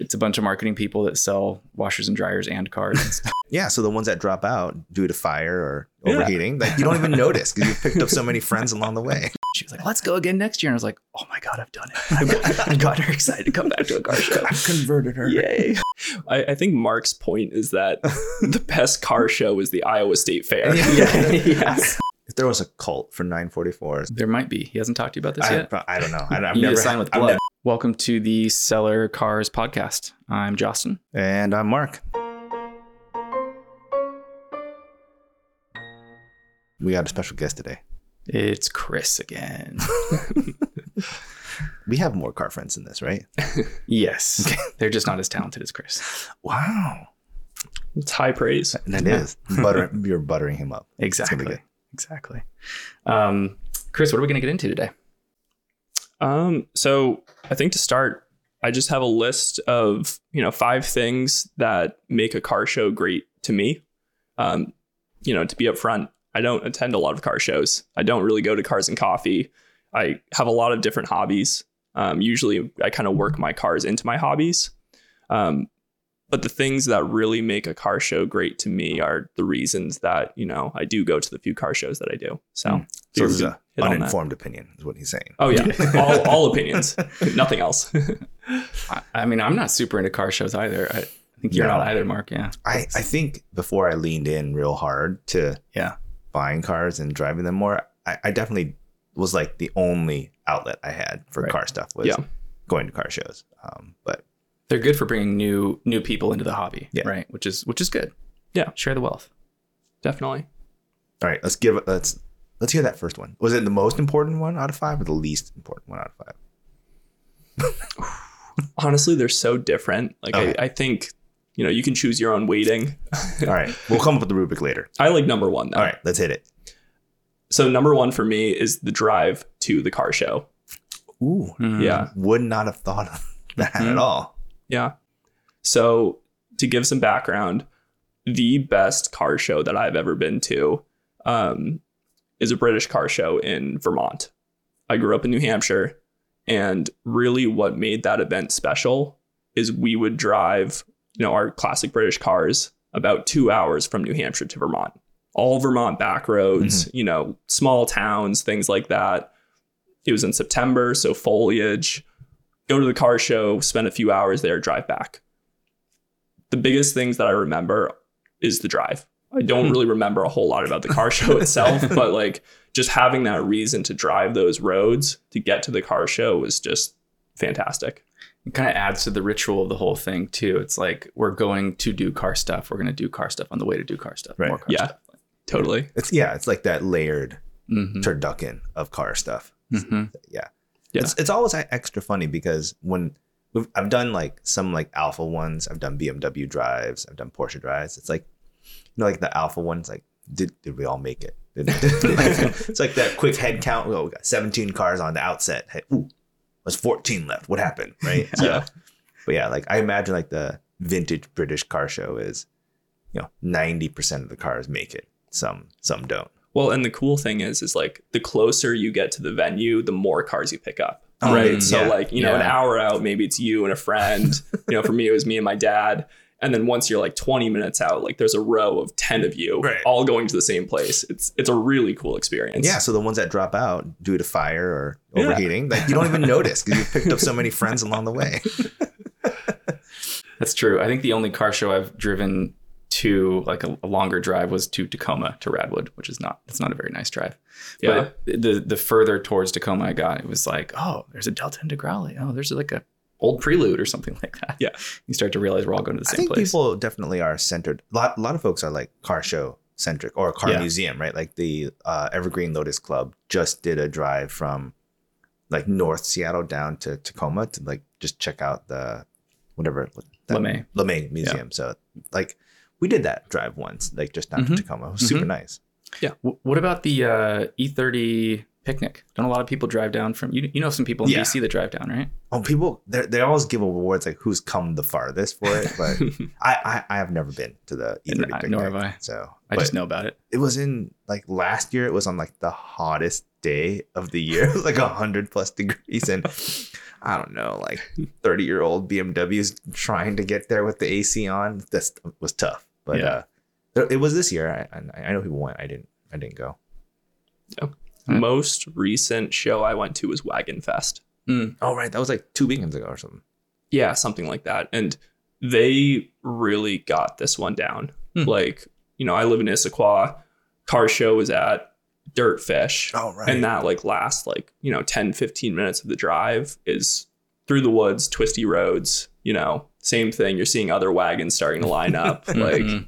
It's a bunch of marketing people that sell washers and dryers and cars. and stuff. Yeah, so the ones that drop out due to fire or Yeah. overheating, like you don't even notice because you've picked up so many friends along the way. she was like, "Let's go again next year." And I was like, "Oh my god, I've done it! I've got, I've got her excited to come back to a car show." I've converted her. Yay! I, I think Mark's point is that the best car show is the Iowa State Fair. yeah, yes. If there was a cult for 944s, There might be. He hasn't talked to you about this I, yet. I don't know. I, I've You never to sign with blood. Never- Welcome to the Seller Cars podcast. I'm Justin. and I'm Mark. We got a special guest today. It's Chris again. We have more car friends than this, right? yes, they're just not as talented as Chris. Wow. It's high praise. And it is. Butter, you're buttering him up. Exactly. Exactly. Um, Chris, what are we going to get into today? Um, so I think to start, I just have a list of you know five things that make a car show great to me. Um, you know, to be upfront, I don't attend a lot of car shows. I don't really go to Cars and Coffee. I have a lot of different hobbies. Um, usually, I kind of work my cars into my hobbies. Um, but the things that really make a car show great to me are the reasons that you know I do go to the few car shows that I do. So, Mm. So this is can an hit uninformed opinion, is what he's saying. Oh yeah, all, all opinions, nothing else. I, I mean, I'm not super into car shows either. I think you're No. not either, Mark. Yeah. I, I think before I leaned in real hard to Yeah. buying cars and driving them more, I, I definitely was like the only outlet I had for Right. car stuff was Yeah. going to car shows. Um, but They're good for bringing new new people into the hobby, Yeah. right? Which is which is good. Yeah. Share the wealth. Definitely. all right, let's give it. Let's let's hear that first one. Was it the most important one out of five, or the least important one out of five? Honestly, they're so different. Like Okay. I, I think you know you can choose your own weighting. All right, we'll come up with the rubric later. I like number one though. All right, let's hit it. So number one for me is the drive to the car show. Ooh. Yeah, would not have thought of that Mhm. at all. Yeah. So to give some background, the best car show that I've ever been to um, is a British car show in Vermont. I grew up in New Hampshire, and really what made that event special is we would drive, you know, our classic British cars about two hours from New Hampshire to Vermont. All Vermont back roads, you know, small towns, things like that. It was in September, so foliage. Go to the car show, spend a few hours there, drive back. The biggest things that I remember is the drive. I don't Hmm. really remember a whole lot about the car show itself, but like just having that reason to drive those roads to get to the car show was just fantastic. It kind of adds to the ritual of the whole thing too. It's like we're going to do car stuff. We're going to do car stuff on the way to do car stuff. Right. More car Yeah. stuff. Totally. It's yeah, it's like that layered Mm-hmm. turducken of car stuff. Mm-hmm. Yeah. Yeah. It's it's always extra funny because when we've, I've done like some like Alfa ones, I've done BMW drives, I've done Porsche drives. It's like you know like the Alfa ones like did did we all make it? Did- it's like that quick head count. Oh, we got 17 cars on the outset. Hey, ooh, there's 14 left. What happened? Right? So, Yeah. But yeah, like I imagine like the vintage British car show is you know 90% of the cars make it. Some some don't. Well, and the cool thing is, is like the closer you get to the venue, the more cars you pick up. Oh, right. yeah. So Yeah. like, you know, an hour out, maybe it's you and a friend. you know, for me, it was me and my dad. And then once you're like 20 minutes out, like there's a row of 10 of you Right. all going to the same place. It's it's a really cool experience. Yeah, so the ones that drop out due to fire or Yeah. overheating, like you don't even notice because you've picked up so many friends along the way. That's true. I think the only car show I've driven to like a, a longer drive was to Tacoma to Radwood, which is not it's not a very nice drive. Yeah. But the the further towards Tacoma I got, it was like, oh, there's a Delta Integrale. Oh, there's like a old Prelude or something like that. Yeah. You start to realize we're all going to the I same think place. people definitely are centered. A lot, a lot of folks are like car show centric or car Yeah. museum, right? Like the uh, Evergreen Lotus Club just did a drive from like North Seattle down to Tacoma to like just check out the whatever that- LeMay. LeMay Museum. So like we did that drive once, like just down Mhm. to Tacoma. It was super Mhm. nice. W- what about the uh, E30 picnic. Don't a lot of people drive down from you? You know some people in Yeah. BC that drive down, right? Oh, people they they always give awards like who's come the farthest for it, but I, I I have never been to the E30 I- picnic, nor have I. So I just know about it. it was in like last year. It was on like the hottest day of the year, It was like hundred plus degrees, and I don't know, like thirty year old BMWs trying to get there with the AC on. This was tough, but Yeah. uh, it- it was this year. I I I know people went. I didn't. I didn't go. Most recent show I went to was Wagon Fest. Oh right, that was like two weekends ago or something. Yeah, something like that. And they really got this one down. Hmm. Like, you know, I live in Issaquah. Car show was at Dirtfish. Oh right, And that like last like, you know, 10, 15 minutes of the drive is through the woods, twisty roads, you know, same thing. You're seeing other wagons starting to line up. like, Mhm.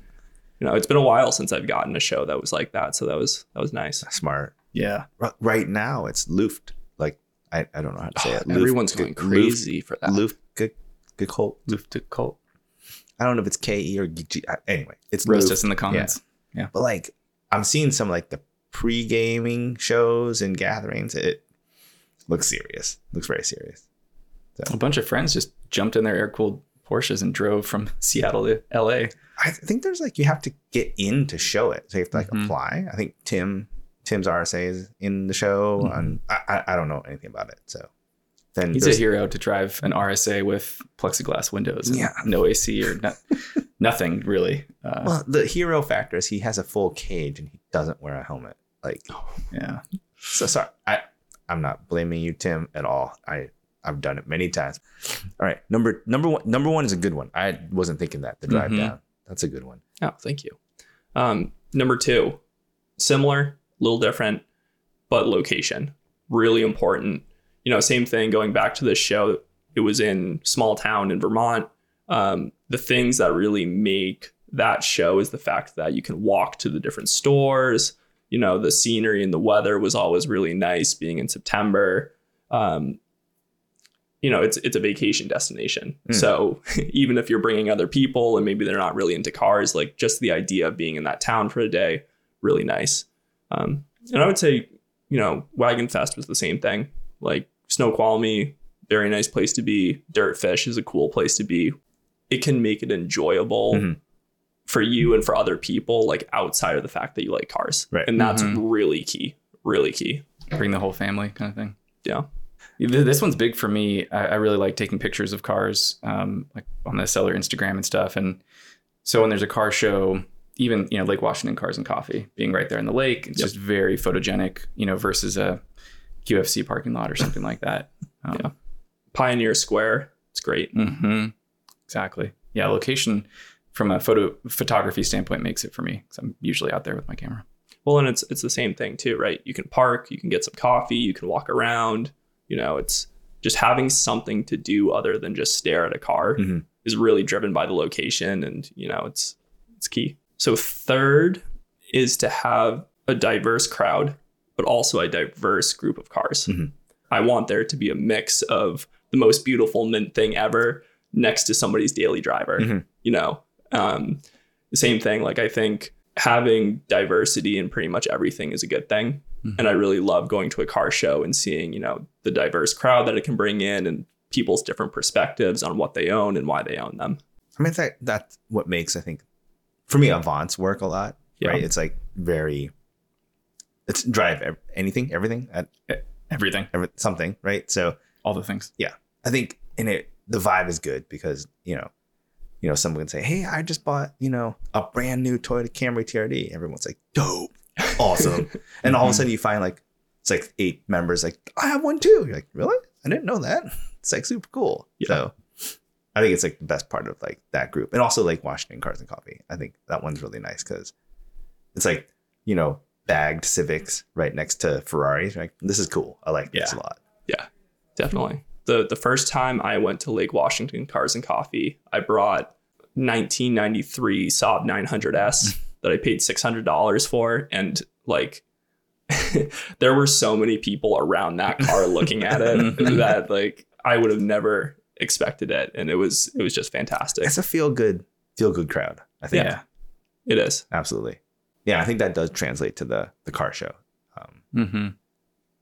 you know, it's been a while since I've gotten a show that was like that. So that was that was nice. smart. yeah, R- Right now, it's Luft. Like I, I don't know how to say it. Luft- Everyone's going Luft- crazy for that. Luft, Ge- Gekult. Luft Cult. I don't know if it's K E or G. Anyway, it's Roast Luft. us in the comments. Yeah. But like, I'm seeing some like the pre-gaming shows and gatherings. It looks serious. Looks very serious. A bunch of friends just jumped in their air cooled Porsches and drove from Seattle to LA. I think there's like you have to get in to show it. So you have to like Mhm. apply. I think Tim Tim's RSA is in the show, Mhm. and I, I don't know anything about it. So then He's a hero to drive an RSA with plexiglass windows. And Yeah. no AC or no, nothing really. Uh, Well, the hero factor is he has a full cage and he doesn't wear a helmet. Like, yeah. so sorry. I I'm not blaming you, Tim, at all. I I've done it many times. All right, number number one number one is a good one. I wasn't thinking that the drive Mhm. down. That's a good one. Oh, thank you. Um, number two, similar, a little different, but location really important. You know, same thing. Going back to this show, it was in small town in Vermont. Um, the things that really make that show is the fact that you can walk to the different stores. You know, the scenery and the weather was always really nice. Being in September, um, you know, it's it's a vacation destination. Mm. So even if you're bringing other people and maybe they're not really into cars, like just the idea of being in that town for a day, really nice. Um, and I would say, you know, Wagon Fest was the same thing. Like Snoqualmie, very nice place to be. Dirtfish is a cool place to be. It can make it enjoyable Mhm. for you and for other people, like outside of the fact that you like cars. Right. And that's Mhm. really key. Really key. Bring the whole family kind of thing. Yeah. Th- This one's big for me. I, I really like taking pictures of cars, um, like on the seller Instagram and stuff. And so when there's a car show, even you know Lake Washington Cars and Coffee, being right there in the lake, it's Yep. just very photogenic. You know, versus a QFC parking lot or something like that. Um, Yeah. Pioneer Square. It's great. hmm Exactly. Yeah, location from a photo photography standpoint makes it for me because I'm usually out there with my camera. Well, and it's it's the same thing too, right? You can park, you can get some coffee, you can walk around. You know, it's just having something to do other than just stare at a car Mhm. is really driven by the location, and you know, it's it's key. So third is to have a diverse crowd, but also a diverse group of cars. Mhm. I want there to be a mix of the most beautiful mint thing ever next to somebody's daily driver. Mhm. You know, um, the same thing. Like I think having diversity in pretty much everything is a good thing. Mhm. And I really love going to a car show and seeing, you know, the diverse crowd that it can bring in and people's different perspectives on what they own and why they own them. I mean, that that's what makes I think for me Avance work a lot. Yeah. Right? It's like very. It's drive anything, everything at Everything, every, something, right? So all the things. Yeah, I think in it the vibe is good because you know, you know, someone can say, "Hey, I just bought you know a brand new Toyota Camry TRD." Everyone's like, "Dope, awesome!" and all of a Mhm. sudden you find like it's like eight members like, "I have one too." You're like, "Really? I didn't know that." It's like super cool. Yeah. So I think it's like the best part of like that group, and also like Washington Cars and Coffee. I think that one's really nice because it's like you know bagged Civics right next to Ferraris. Like, this is cool. I like this a lot. Yeah. Definitely. The the first time I went to Lake Washington Cars and Coffee, I brought 1993 Saab 900S that I paid $600 for and like there were so many people around that car looking at it Mhm. that like I would have never expected it and it was it was just fantastic. It's a feel good, feel good crowd. I think. Yeah. It is. Absolutely. Yeah, I think that does translate to the the car show. Um, mm-hmm.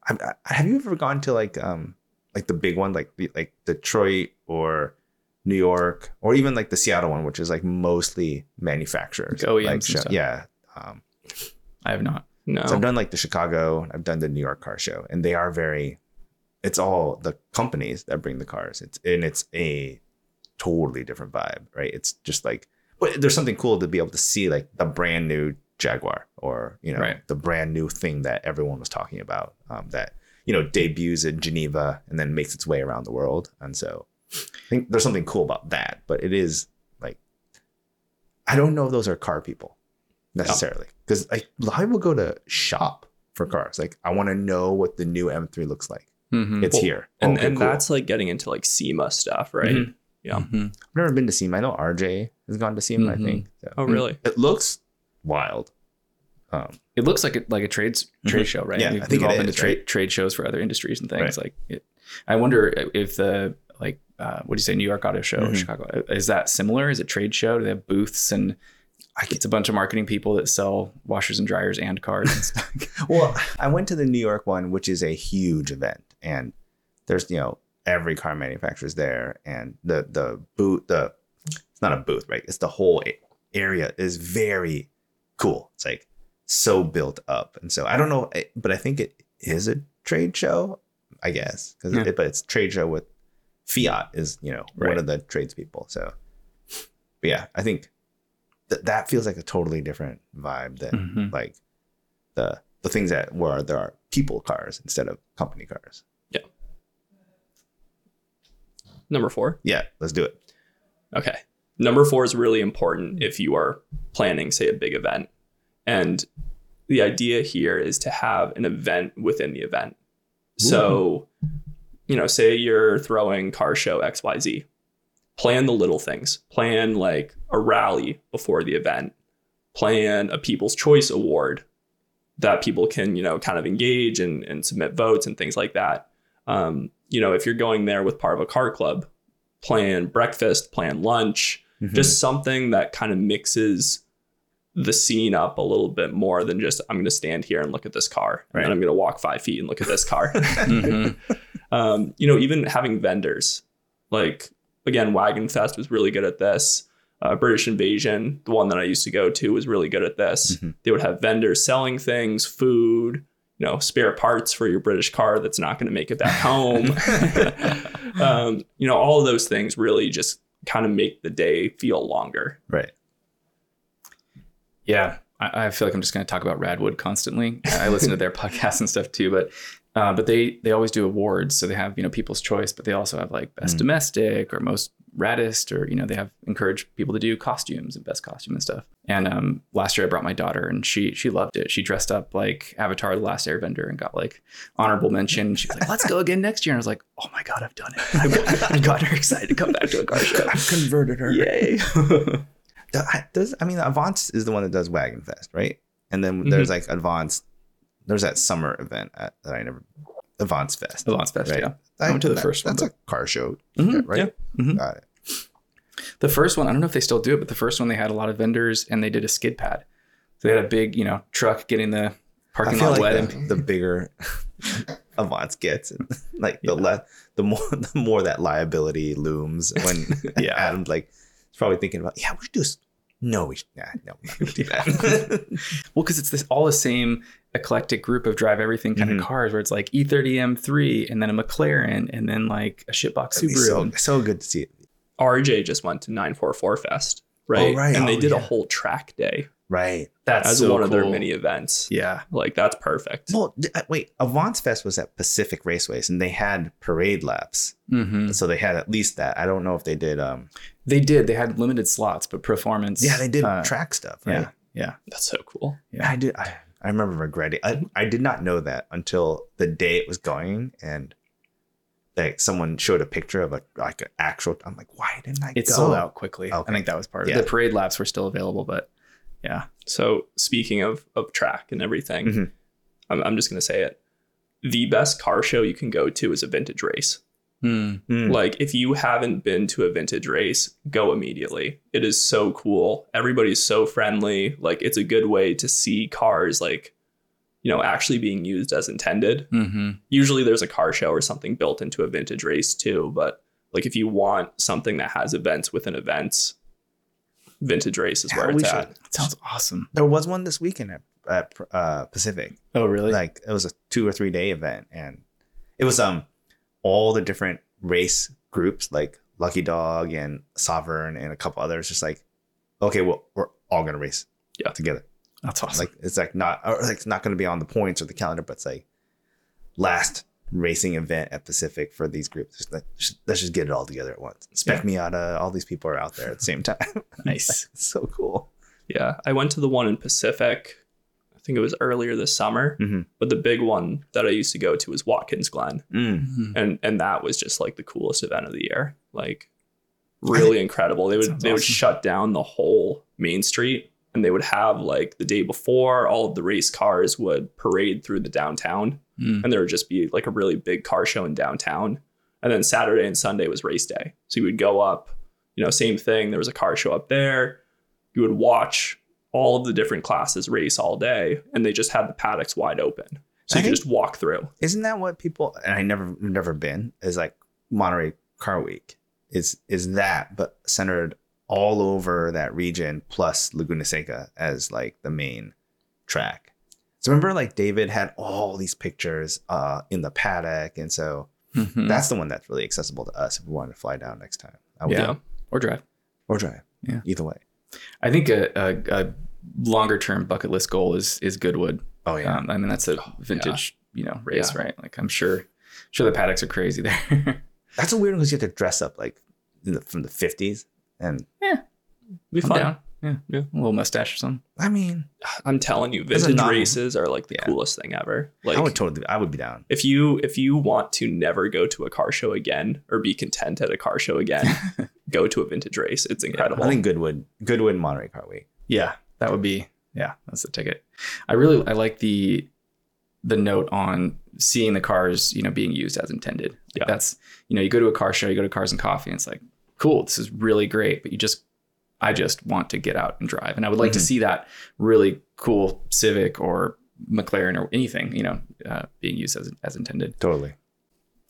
I, I, have you ever gone to like um like the big one like the- like Detroit or New York or even like the Seattle one, which is like mostly manufacturers. Like OEMs like, and show- Yeah. Um, I have not. No. so I've done like the Chicago, I've done the New York car show, and they are very. It's all the companies that bring the cars. It's and it's a totally different vibe, right? It's just like, but there's something cool to be able to see like the brand new Jaguar or you know Right. the brand new thing that everyone was talking about um, that you know debuts in Geneva and then makes its way around the world. And so I think there's something cool about that, but it is like I don't know if those are car people necessarily because like a lot of go to shop for cars. Like I want to know what the new M3 looks like. Mhm. It's Well, here, and Okay, and cool. that's like getting into like SEMA stuff, right? Mhm. Yeah. Mhm. I've never been to SEMA. I know RJ has gone to SEMA. I Mhm. think so. Oh, really? it looks wild. Um, It looks like a, like a trades trade show, right? Yeah, we've, I think we've it all been to trade right? trade shows for other industries and things. Right. Like, it, I wonder if the like uh, what do you say, New York Auto Show, Mhm. Chicago, is that similar? Is it trade show? Do they have booths and I it's a bunch of marketing people that sell washers and dryers and cars? And stuff. well, I went to the New York one, which is a huge event, and there's you know every car manufacturer's there, and the the booth the it's not a booth, right? It's the whole area is very cool. It's like so built up, and so I don't know, eh, but I think it is a trade show, I guess, because Yeah. it, but it's trade show with Fiat is you know one of the tradespeople. So, but yeah, I think that that feels like a totally different vibe than Mhm. like the the things that where there are people cars instead of company cars. Yeah. Number four. Yeah, let's do it. Okay. Number four is really important if you are planning, say, a big event. And the idea here is to have an event within the event. So, you know, say you're throwing car show XYZ, plan the little things, plan like a rally before the event, plan a People's Choice Award that people can, you know, kind of engage and, and submit votes and things like that. Um, you know, if you're going there with part of a car club, plan breakfast, plan lunch, Mhm. just something that kind of mixes the scene up a little bit more than just I'm going to stand here and look at this car, and Right. then I'm going to walk five feet and look at this car. Mhm. um, you know, even having vendors like again, Wagon Fest was really good at this. Uh, British Invasion, the one that I used to go to, was really good at this. Mhm. They would have vendors selling things, food, you know, spare parts for your British car that's not going to make it back home. um, you know, all of those things really just kind of make the day feel longer. right. Yeah, I, I feel like I'm just going to talk about Radwood constantly. I listen to their podcasts and stuff too, but uh, but they they always do awards. So they have you know People's Choice, but they also have like best Mm. domestic or most raddest, or you know they have encouraged people to do costumes and best costume and stuff. And um, last year I brought my daughter, and she she loved it. She dressed up like Avatar: The Last Airbender and got like honorable mention. She was like, "Let's go again next year." And I was like, "Oh my god, I've done it! I've got, I've got her excited to come back to a car show." I've converted her. Yay! I- Does I mean Avance is the one that does Wagon Fest, right? And then there's like Advance. There's that summer event at, that I never Avance Fest. Avance Fest, Right. yeah. I went to the first one, That's a car show, Mhm, right? Mhm. Got it. The first one, I don't know if they still do it, but the first one they had a lot of vendors and they did a skid pad. So they had a big, you know, truck getting the I parking lot like wet. the, and the bigger Avance gets, like the less, the more, the more that liability looms when Yeah. Adam's like, he's probably thinking about, yeah, we should do. No, we should, nah, no, we're not gonna do that. well, because it's this all the same eclectic group of drive everything kind Mhm. of cars where it's like E E30 M3 and then a McLaren and then like a shitbox It'd Subaru. so, so good to see it. RJ just went to 944 Fest, right? Oh, right. And they Oh, did a whole track day Right. That's as so one of their mini events. Yeah. Like that's perfect. Well, d- uh, wait, Avance Fest was at Pacific Raceways and they had parade laps. hmm So they had at least that. I don't know if they did, um, They did. They had limited slots, but performance. yeah, they did uh, track stuff, right? Yeah. Yeah. That's so cool. Yeah. I did. I, I remember regretting. I, I did not know that until the day it was going, and like someone showed a picture of a like an actual. I'm like, why didn't I It go? sold out quickly. Okay. I think that was part of Yeah. it. The parade laps were still available, but yeah. So speaking of of track and everything, Mhm. I'm, I'm just gonna say it. The best car show you can go to is a vintage race. Hmm. Mm. Like if you haven't been to a vintage race, go immediately. It is so cool. Everybody's so friendly. Like it's a good way to see cars like you know, actually being used as intended. Mm-hmm. Usually there's a car show or something built into a vintage race too, but like if you want something that has events within events, vintage race is Yeah, where it's should- at. Sounds awesome. There was one this weekend at, at uh, Pacific. Oh, really? Like it was a two or three day event, and it was um all the different race groups like Lucky Dog and Sovereign and a couple others. Just like, okay, well we're all gonna race, Yeah. together. That's awesome. Like it's like not or like it's not gonna be on the points or the calendar, but it's like last racing event at Pacific for these groups. Just, like, let's just get it all together at once. Spec Miata, all these people are out there at the same time. nice. so cool. Yeah. I went to the one in Pacific. I think it was earlier this summer. Mhm. But the big one that I used to go to was Watkins Glen. Mm. And and that was just like the coolest event of the year. Like really incredible. They would they would shut down the whole main street and they would have like the day before all of the race cars would parade through the downtown Mm. and there would just be like a really big car show in downtown. And then Saturday and Sunday was race day. So you would go up, you know, same thing. There was a car show up there. You would watch all of the different classes race all day, and they just had the paddocks wide open. So I you could just walk through. Isn't that what people and I never never been is like Monterey Car Week is is that but centered all over that region plus Laguna Seca as like the main track. So remember like David had all these pictures uh in the paddock and so Mhm. that's the one that's really accessible to us if we wanted to fly down next time. I would Yeah. or drive. or drive. Yeah. Either way. I think a, a, a longer term bucket list goal is is Goodwood. Oh yeah. Um, I mean, that's a Oh, vintage, you know, race, Yeah. right? Like I'm sure, sure the paddocks are crazy there. that's a weird one because you have to dress up like in the, from the fifties. And yeah, Be I'm fun. down. Yeah, Yeah. a little mustache or something. I mean, I'm telling you, vintage non- races are like the Yeah. coolest thing ever. Like I would totally I would be down. if you if you want to never go to a car show again or be content at a car show again, go to a vintage race. It's incredible. I think Goodwood, Goodwood, and Monterey Car Week. Yeah, that would be yeah, that's the ticket. I really I like the the note on seeing the cars, you know, being used as intended. Like Yeah. That's you know, you go to a car show, you go to Cars and Coffee, and it's like, cool, this is really great, but you just I just want to get out and drive. And I would like to Mhm. see that really cool Civic or McLaren or anything, you know, uh, being used as as intended. Totally.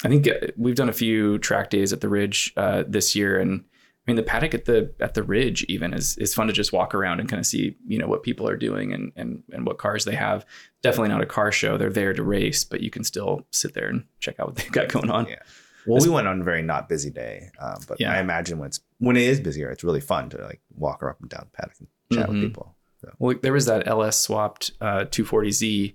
I think uh, we've done a few track days at the Ridge uh, this year, and I mean the paddock at the at the Ridge even is is fun to just walk around and kind of see you know what people are doing and and and what cars they have. Definitely not a car show; they're there to race, but you can still sit there and check out what they've got going on. Yeah. Well, we went on a very not busy day, um, but Yeah. I imagine when it's when it is busier, it's really fun to like walk her up and down the paddock and chat Mhm. with people. Well, there was that LS swapped uh, 240Z,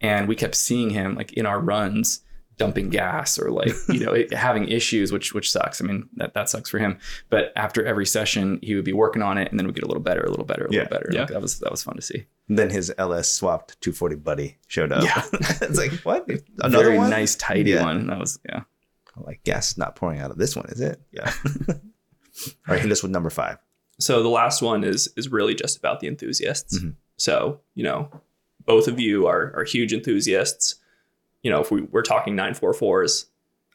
and we kept seeing him like in our runs dumping gas or like you know it, having issues, which which sucks. I mean that that sucks for him. But after every session, he would be working on it, and then we get a little better, a little better, a Yeah. little better. Yeah. Like, that was that was fun to see. Then his LS swapped 240 buddy showed up. Yeah. it's like what? Another Very one? nice, tidy Yeah. one. That was yeah. I'm like gas is not pouring out of this one, is it? Yeah. All right, hit us with number five. so the last one is is really just about the enthusiasts. Mhm. So you know, both of you are are huge enthusiasts. You know, if we we're talking 944s,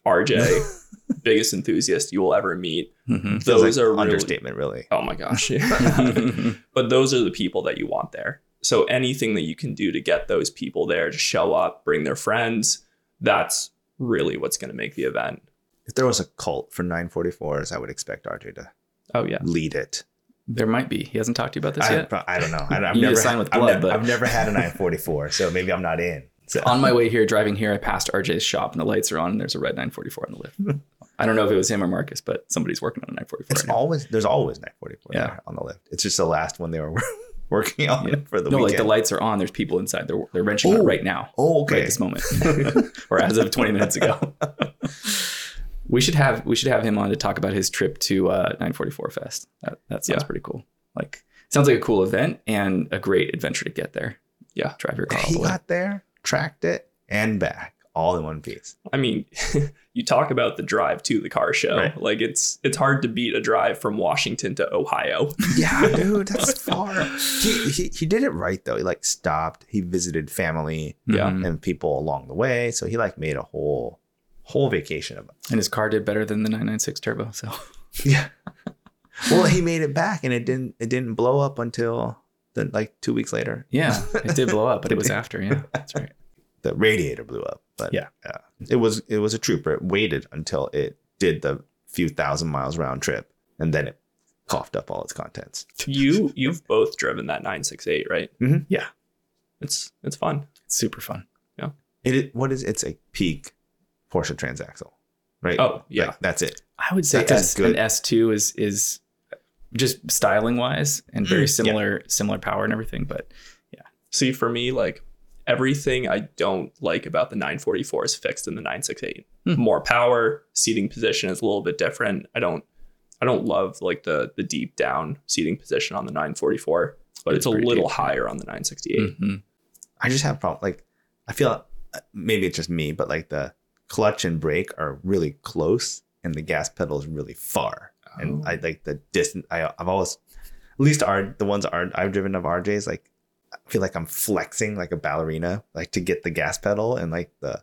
RJ, biggest enthusiast you will ever meet. Mhm. Those like are really- understatement, really. Oh my gosh. but those are the people that you want there. So anything that you can do to get those people there to show up, bring their friends, that's really what's going to make the event. If there was a cult for 944s, I would expect RJ to Oh yeah. lead it. there might be. He hasn't talked to you about this I, yet. I don't know. I, I've You never sign with I've blood, but- I've never had a 944, so maybe I'm not in. So on my way here, driving here, I passed RJ's shop and the lights are on and there's a red 944 on the lift. I don't know if it was him or Marcus, but somebody's working on a 944 it's right now. always there's always 944 Yeah. there on the lift. It's just the last one they were working on Yeah. for the no, like the lights are on. There's people inside. They're they're wrenching Oh. it right now, oh, right okay. this moment, or as of 20 minutes ago. we should have we should have him on to talk about his trip to uh, 944 Fest. That that sounds Yeah. pretty cool. Like sounds like a cool event and a great adventure to get there. Yeah. drive your car all he the way. got there, tracked it, and back all in one piece. I mean, you talk about the drive to the car show. Right. Like it's it's hard to beat a drive from Washington to Ohio. Yeah, dude, that's far. He, he he did it right though. He like stopped. He visited family Yeah. Mhm. and people along the way, so he like made a whole whole vacation of it. and his car did better than the 996 Turbo. So Yeah. well, he made it back, and it didn't it didn't blow up until then like two weeks later, Yeah, it did blow up, but it was after. Yeah, that's right. The radiator blew up. But Yeah. yeah, it was it was a trooper. It waited until it did the few thousand miles round trip, and then it coughed up all its contents. You you've both driven that 968, right? Mhm. Yeah. It's it's fun. It's super fun. Yeah. it what is it's a peak Porsche transaxle, right? Oh, yeah. Like, that's it. I would say That's S, good. an S2 is is just styling wise and very Mm, yeah. similar similar power and everything. But yeah. See, for me, like everything I don't like about the 944 is fixed in the 968. Hmm. More power, seating position is a little bit different. I don't I don't love like the the deep down seating position on the 944, but It's it's, a little deep. higher on the 968. mhm. I just have a problem. Like I feel uh, maybe it's just me, but like the clutch and brake are really close, and the gas pedal is really far. And Oh. I like the distance. I I've always, at least R the ones are I've driven of RJs like I feel like I'm flexing like a ballerina, like to get the gas pedal, and like the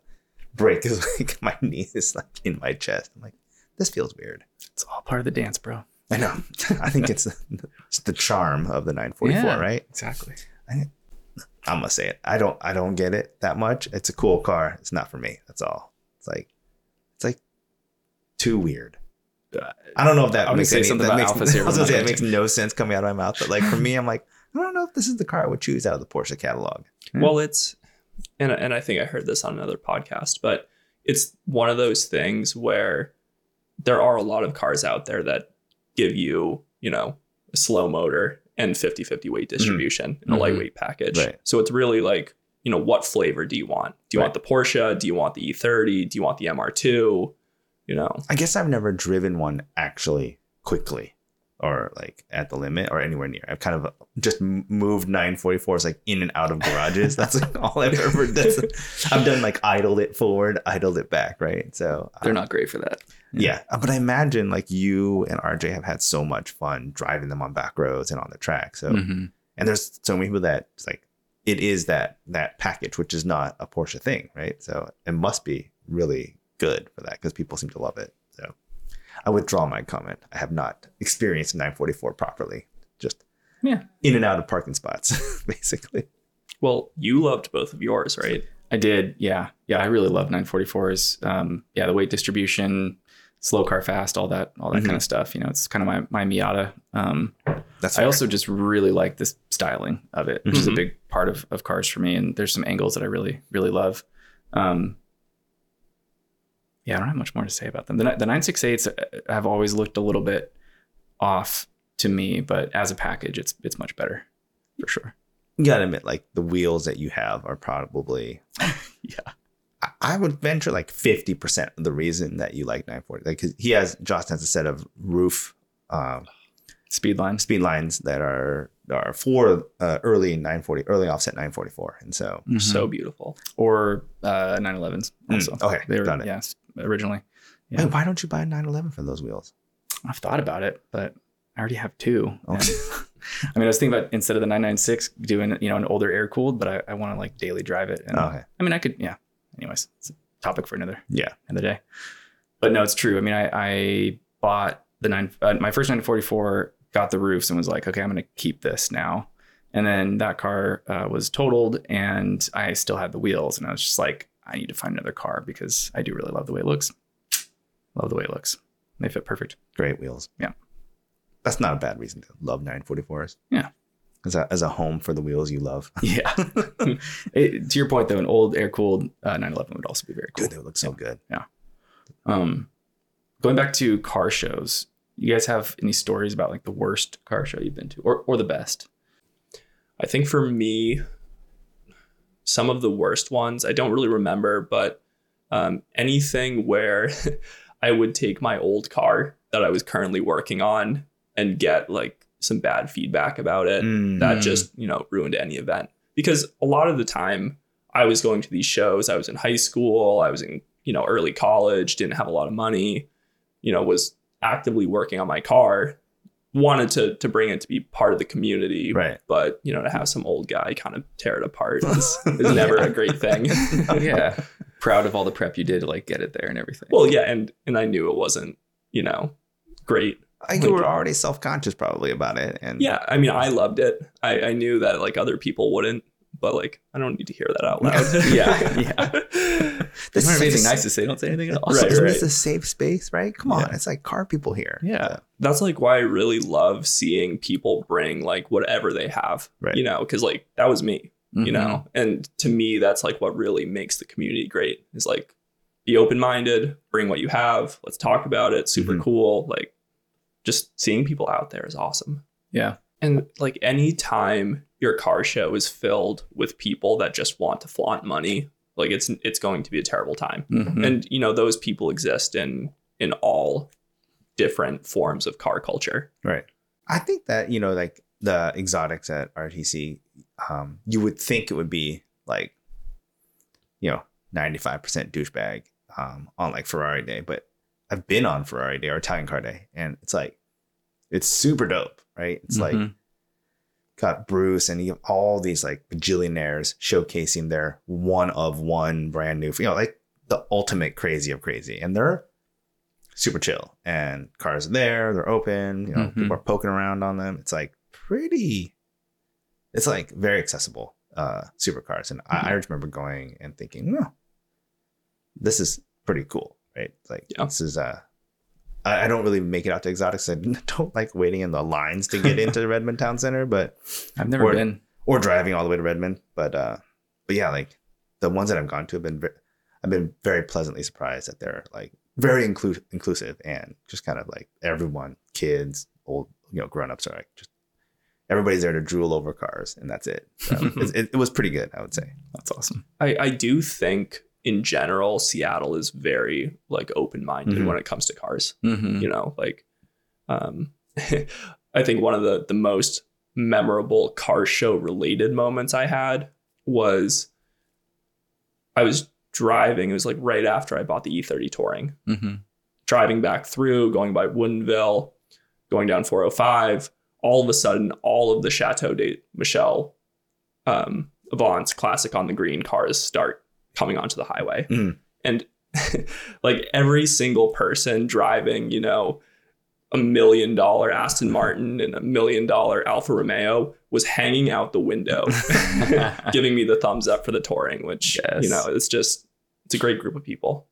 brake is like my knee is like in my chest. I'm like, this feels weird. it's all part of the dance, bro. I know. I think it's it's the charm of the 944, Yeah. right? Exactly. I'm gonna say it. I don't I don't get it that much. It's a cool car. It's not for me. That's all. It's like it's like too weird. Uh, I don't know if that I was makes any something that about makes, Alfas here, I was gonna say I'm it makes no sense coming out of my mouth. But like for me, I'm like, I don't know if this is the car I would choose out of the Porsche catalog. Hmm. Well, it's and and I think I heard this on another podcast, but it's one of those things where there are a lot of cars out there that give you, you know, a slow motor and 50-50 weight distribution in a Mhm. lightweight package. Right. So it's really like, you know, what flavor do you want? Do you want the Porsche? Do you want the E30? Do you want the MR2? You know. I guess I've never driven one actually quickly or like at the limit or anywhere near. I've kind of just moved 944s like in and out of garages. That's like all I've ever done. I've done like idled it forward, idled it back, right? So They're not great for that. Yeah. Uh, But I imagine like you and RJ have had so much fun driving them on back roads and on the track. So Mhm. and there's so many people that it's like it is that that package, which is not a Porsche thing, right? So it must be really good for that because people seem to love it. So I withdraw my comment. I have not experienced 944 properly. Just Yeah. in and out of parking spots, basically. Well, you loved both of yours, right? I did. Yeah. Yeah. I really love 944s. Um, yeah. The weight distribution, slow car fast, all that, all that Mhm. kind of stuff. You know, it's kind of my, my Miata. Um, That's I fair. also just really like this styling of it, which is a Mhm. big part of, of cars for me. And there's some angles that I really, really love. Um, yeah, I don't have much more to say about them. The, the 968s have always looked a little bit off to me, but as a package, it's it's much better for sure. you gotta admit, like the wheels that you have are probably Yeah. I- I would venture like 50% of the reason that you like 940. like cause he has Josh has a set of roof um, Speed lines. speed lines that are are for uh, early 940, early offset 944. And so So beautiful. or uh, 911s Mm, also. okay, they were Done it. yes originally. Yeah. Wait, why don't you buy a 911 for those wheels? I've thought about it, but I already have two. Oh. And- I mean, I was thinking about instead of the 996 doing you know an older air cooled, but I, I want to like daily drive it. And okay. I mean, I could yeah. Anyways, it's a topic for another Yeah. another day. But no, it's true. I mean, I, I bought the nine uh, my first 944, got the roofs, and was like, okay, I'm gonna keep this now. And then that car uh, was totaled, and I still had the wheels, and I was just like, I need to find another car because I do really love the way it looks. Love the way it looks. They fit perfect. Great wheels. Yeah. That's not a bad reason to love 944s. Yeah. As a, as a home for the wheels you love. Yeah. It- to your point, though, an old air cooled uh, 911 would also be very cool. Dude, they would look so good. Yeah. Um, going back to car shows, you guys have any stories about like the worst car show you've been to, or or the best? I think for me, some of the worst ones, I don't really remember, but um, anything where I would take my old car that I was currently working on and get like some bad feedback about it, that Mm. just, you know, ruined any event. Because a lot of the time I was going to these shows, I was in high school, I was in, you know, early college, didn't have a lot of money, you know, was actively working on my car, wanted to to bring it to be part of the community, Right. but you know to have some old guy kind of tear it apart is, is never a great thing yeah, proud of all the prep you did to like get it there and everything. well yeah and and i knew it wasn't you know great Like you were already self conscious probably about it, and Yeah, I mean, I loved it. I, I knew that like other people wouldn't, but like I don't need to hear that out loud. Yeah, yeah. this If you anything is nice to say, don't say anything else. Right, Isn't right. this a safe space, right? Come on, Yeah. it's like car people here. Yeah. That's like why I really love seeing people bring like whatever they have, Right. you know, because like that was me, Mhm. you know, and to me, that's like what really makes the community great is like be open minded, bring what you have, let's talk about it, super Mhm. cool. Like just seeing people out there is awesome. Yeah. And like any time your car show is filled with people that just want to flaunt money, like it's it's going to be a terrible time. Mhm. And you know those people exist in in all different forms of car culture. Right. I think that, you know, like the exotics at RTC, um, you would think it would be like, you know, 95% douchebag um, on like Ferrari Day, but I've been on Ferrari Day or Italian Car Day, and it's like, it's super dope, right? It's like, Mhm. Got Bruce and you have all these like bajillionaires showcasing their one of one brand new, you know, like the ultimate crazy of crazy. And they're super chill and cars are there, they're open, you know, Mhm. people are poking around on them. It's like pretty, it's like very accessible uh, supercars. And I, I remember going and thinking, no, this is pretty cool, right? Like, Yeah. this is, uh, I I don't really make it out to exotics. I don't like waiting in the lines to get into Redmond Town Center, but I've never Or- been. or driving all the way to Redmond. But uh, but yeah, like the ones that I've gone to have been ve- I've been very pleasantly surprised that they're like very inclu- inclusive and just kind of like everyone, kids, old, you know, grown ups are like just everybody's there to drool over cars and that's it. So it, it, it was pretty good, I would say. That's awesome. I, I do think in general Seattle is very like open minded Mhm. when it comes to cars. Mhm. You know, like um I think one of the the most memorable car show related moments I had was I was driving, it was like right after I bought the E30 touring. Mhm. driving back through, going by Woodinville, going down 405. All of a sudden, all of the Chateau Ste. Michelle um, Avance classic on the green cars start coming onto the highway. Mm. And like every single person driving, you know, a million dollar Aston Martin and a million dollar Alfa Romeo was hanging out the window, giving me the thumbs up for the touring, which, Yes. you know, it's just, it's a great group of people.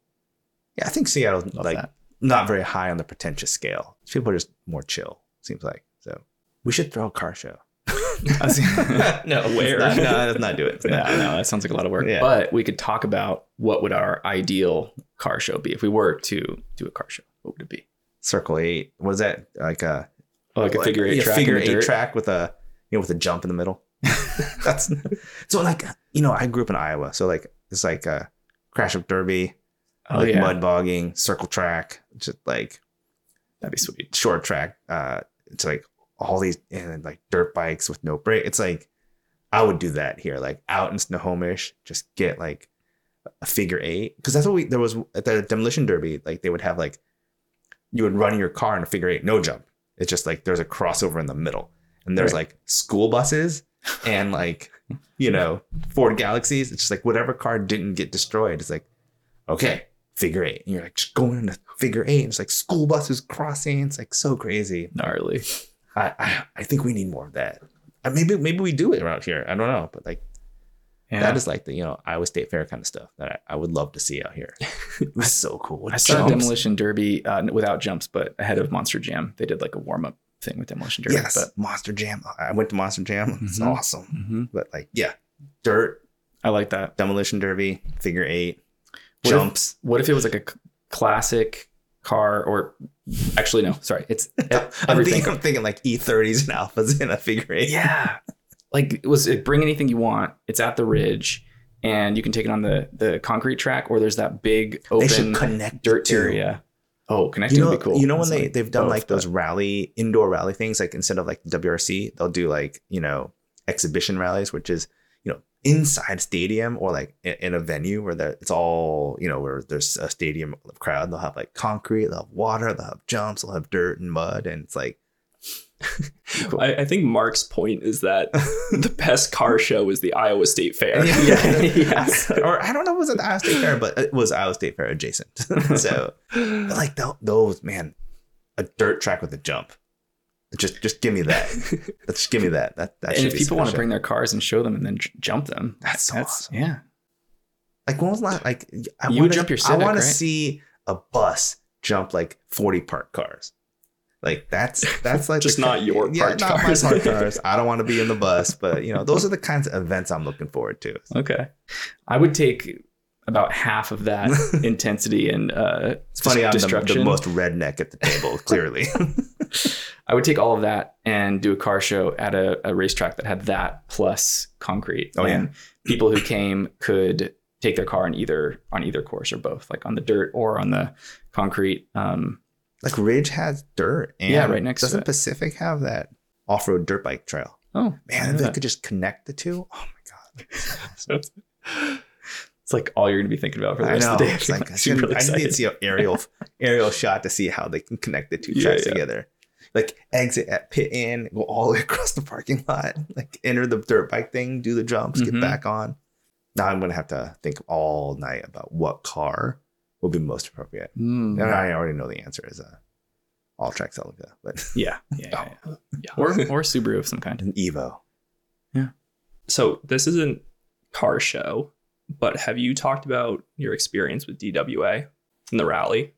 Yeah, I think Seattle's Love like that. not very high on the pretentious scale. People are just more chill, seems like. So we should throw a car show. no, Where? not- no, let's not do it. yeah, I know that sounds like a lot of work. Yeah. But we could talk about what would our ideal car show be if we were to do a car show. What would it be? Circle eight. Was that like a Oh, like a figure eight yeah, track. figure eight dirt? track with a you know with a jump in the middle. That's so like you know I grew up in Iowa, so like it's like a crash up derby, Oh like yeah, mud bogging, circle track, just like that'd be sweet. short track. Uh, it's like all these and like dirt bikes with no brake. It's like I would do that here, like out in Snohomish, just get like a figure eight because that's what we there was at the demolition derby. Like they would have like you would run your car in a figure eight, no jump. It's just like there's a crossover in the middle, and there's Right. like school buses and like you know Ford Galaxies. It's just like whatever car didn't get destroyed. It's like okay, figure eight, and you're like just going into figure eight. And it's like school buses crossing. It's like so crazy. Gnarly. I, I I think we need more of that. Uh, maybe maybe we do it around here. I don't know, but like Yeah. that is like the you know Iowa State Fair kind of stuff that I, I would love to see out here. it was so cool. I saw Jumps. Demolition Derby uh, without jumps, but ahead of Monster Jam, they did like a warm up thing with Demolition Derby. Yes, But Monster Jam. I went to Monster Jam. It's Mhm. awesome. Mhm. But like yeah, dirt, I like that. demolition derby, figure eight, What if- jumps. What if it was like a classic car, or actually no, sorry, it's I'm everything. thinking, I'm thinking like E30s and Alfas in a figure eight. yeah, like it was it bring anything you want. It's at the ridge, and you can take it on the the concrete track, or there's that big open connect dirt to- area. Oh, connecting You know, would be cool. you know when they like they've done both, like those but- rally indoor rally things, like instead of like WRC, they'll do like you know exhibition rallies, which is inside stadium or like in, a venue where it's all you know where there's a stadium crowd. They'll have like concrete, they'll have water, they'll have jumps, they'll have dirt and mud, and it's like Cool. I, I think Mark's point is that the best car show is the Iowa State Fair. yeah, Yes. or I don't know, was it the Iowa State Fair, but it was Iowa State Fair adjacent. so like those man, a dirt track with a jump. Just just give me that. Just give me that. That that and if people want to bring their cars and show them and then j- jump them, That's so awesome. yeah. like when was last like I You wanna, jump your I Civic, want to see a bus jump like 40 parked cars. Like that's that's like Just not your yeah, parked not cars. my parked cars. I don't want to be in the bus, but you know those are the kinds of events I'm looking forward to. Okay. I would take about half of that intensity and uh, It's funny I'm the, the most redneck at the table. Clearly, I would take all of that and do a car show at a, a racetrack that had that plus concrete. Oh, yeah. people who came could take their car on either on either course or both, like on the dirt or on the concrete. Um, like Ridge has dirt. And Yeah, right next to Doesn't. Pacific have that off-road dirt bike trail? oh Man, if they could just connect the two. Oh my god. it's like all you're gonna be thinking about for the rest of the day. It's like, I, Super should- I need to see an aerial aerial shot to see how they can connect the two Yeah, tracks yeah. together. Like exit at pit in, go all the way across the parking lot, like enter the dirt bike thing, do the jumps, Mhm. get back on. Now I'm gonna have to think all night about what car will be most appropriate. Mm. And I already know the answer is a All-Trac Celica, but Yeah, yeah, yeah, yeah. Yeah. or or Subaru of some kind. an Evo. Yeah. So this isn't car show, but have you talked about your experience with DWA in the rally?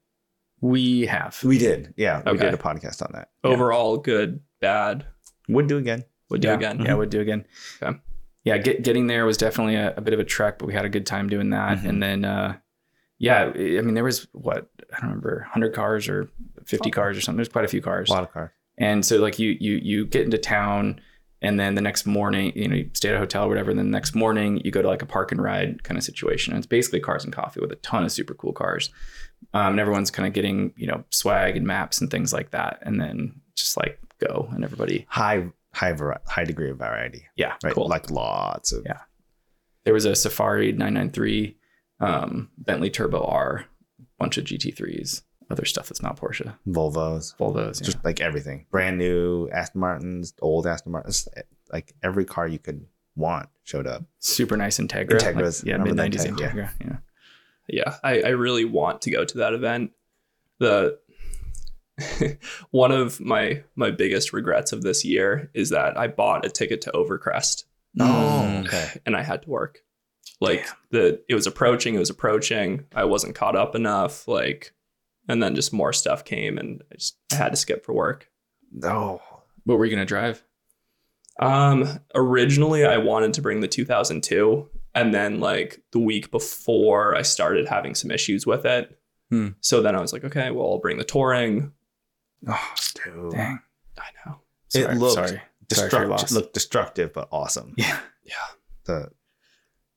We have. We did, yeah, we did a podcast on that. Yeah. Overall, good, bad. Would do again. Would do yeah, again. Yeah, would do again. Okay. Yeah, get, getting there was definitely a, a bit of a trek, but we had a good time doing that. Mhm. And then, uh, yeah, I I mean, there was what I don't remember, hundred cars or fifty cars or something. There's quite a few cars. A lot of cars. And so, like, you you you get into town, and then the next morning, you know, you stay at a hotel or whatever. And then the next morning, you go to like a park and ride kind of situation. And it's basically cars and coffee with a ton of super cool cars. Um, and everyone's kind of getting you know swag and maps and things like that. And then just like go and everybody. High high high degree of variety. Yeah, Right. cool. Like lots of Yeah. there was a Safari 993, um, Bentley Turbo R, bunch of GT3s, other stuff that's not Porsche, Volvos. Volvos. Yeah. just like everything brand new aston martins old aston martins eh, like every car you could want showed up super nice Integra. Integras, like, yeah, mid 90s Integra? Integra. Yeah. yeah I, I really want to go to that event the one of my my biggest regrets of this year is that i bought a ticket to overcrest Oh, mm. okay. and i had to work like the it was approaching it was approaching i wasn't caught up enough like and then just more stuff came and i just i had to skip for work no What were you gonna drive? um originally i wanted to bring the 2002 and then like the week before i started having some issues with it Hmm. so then i was like okay well i'll bring the touring oh dude Dang. i know It Sorry, looked sorry. Sorry destructive looked destructive but awesome Yeah. Yeah. The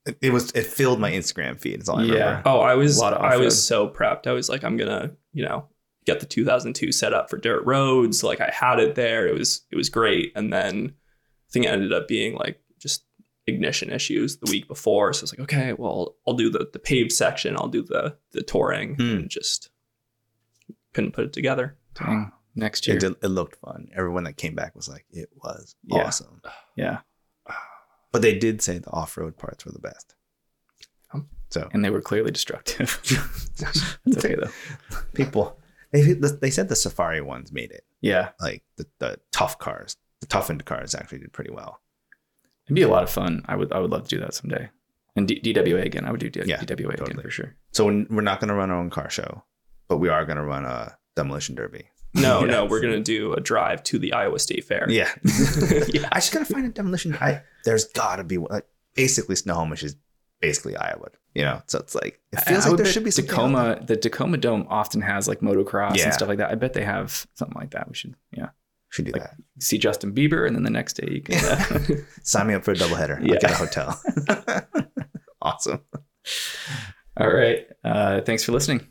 it, it was it filled my instagram feed is all i Yeah. remember Oh, I was A lot of I was so prepped. I was like, I'm gonna, you know, get the 2002 set up for dirt roads. Like I had it there. It was it was great. And then I think it ended up being like just ignition issues the week before. So I was like, okay, well, I'll do the the paved section. I'll do the the touring. Hmm. And just couldn't put it together. Dang. Next year. it, did, it looked fun everyone that came back was like it was Yeah. awesome Yeah. but they did say the off-road parts were the best so And they were clearly destructive. It's okay though. people they, they said the safari ones made it Yeah. like the, the tough cars the toughened cars actually did pretty well It'd be a lot of fun. I would I would love to do that someday. And D- DWA again. I would do D- Yeah, DWA again for sure. So we're not going to run our own car show, but we are going to run a demolition derby. No, Yeah. no, we're gonna do a drive to the Iowa State Fair. Yeah. Yeah. I just got to find a demolition. I there's got to be one- like basically Snohomish is basically Iowa, you know. So it's like it feels I- like there should be. Tacoma. The Tacoma Dome often has like motocross Yeah. and stuff like that. I bet they have something like that. We should yeah Should do like- that. see Justin Bieber, and then the next day you can. Uh, Sign me up for a doubleheader. Yeah. I'll get a hotel. awesome. all right. Uh, thanks for listening.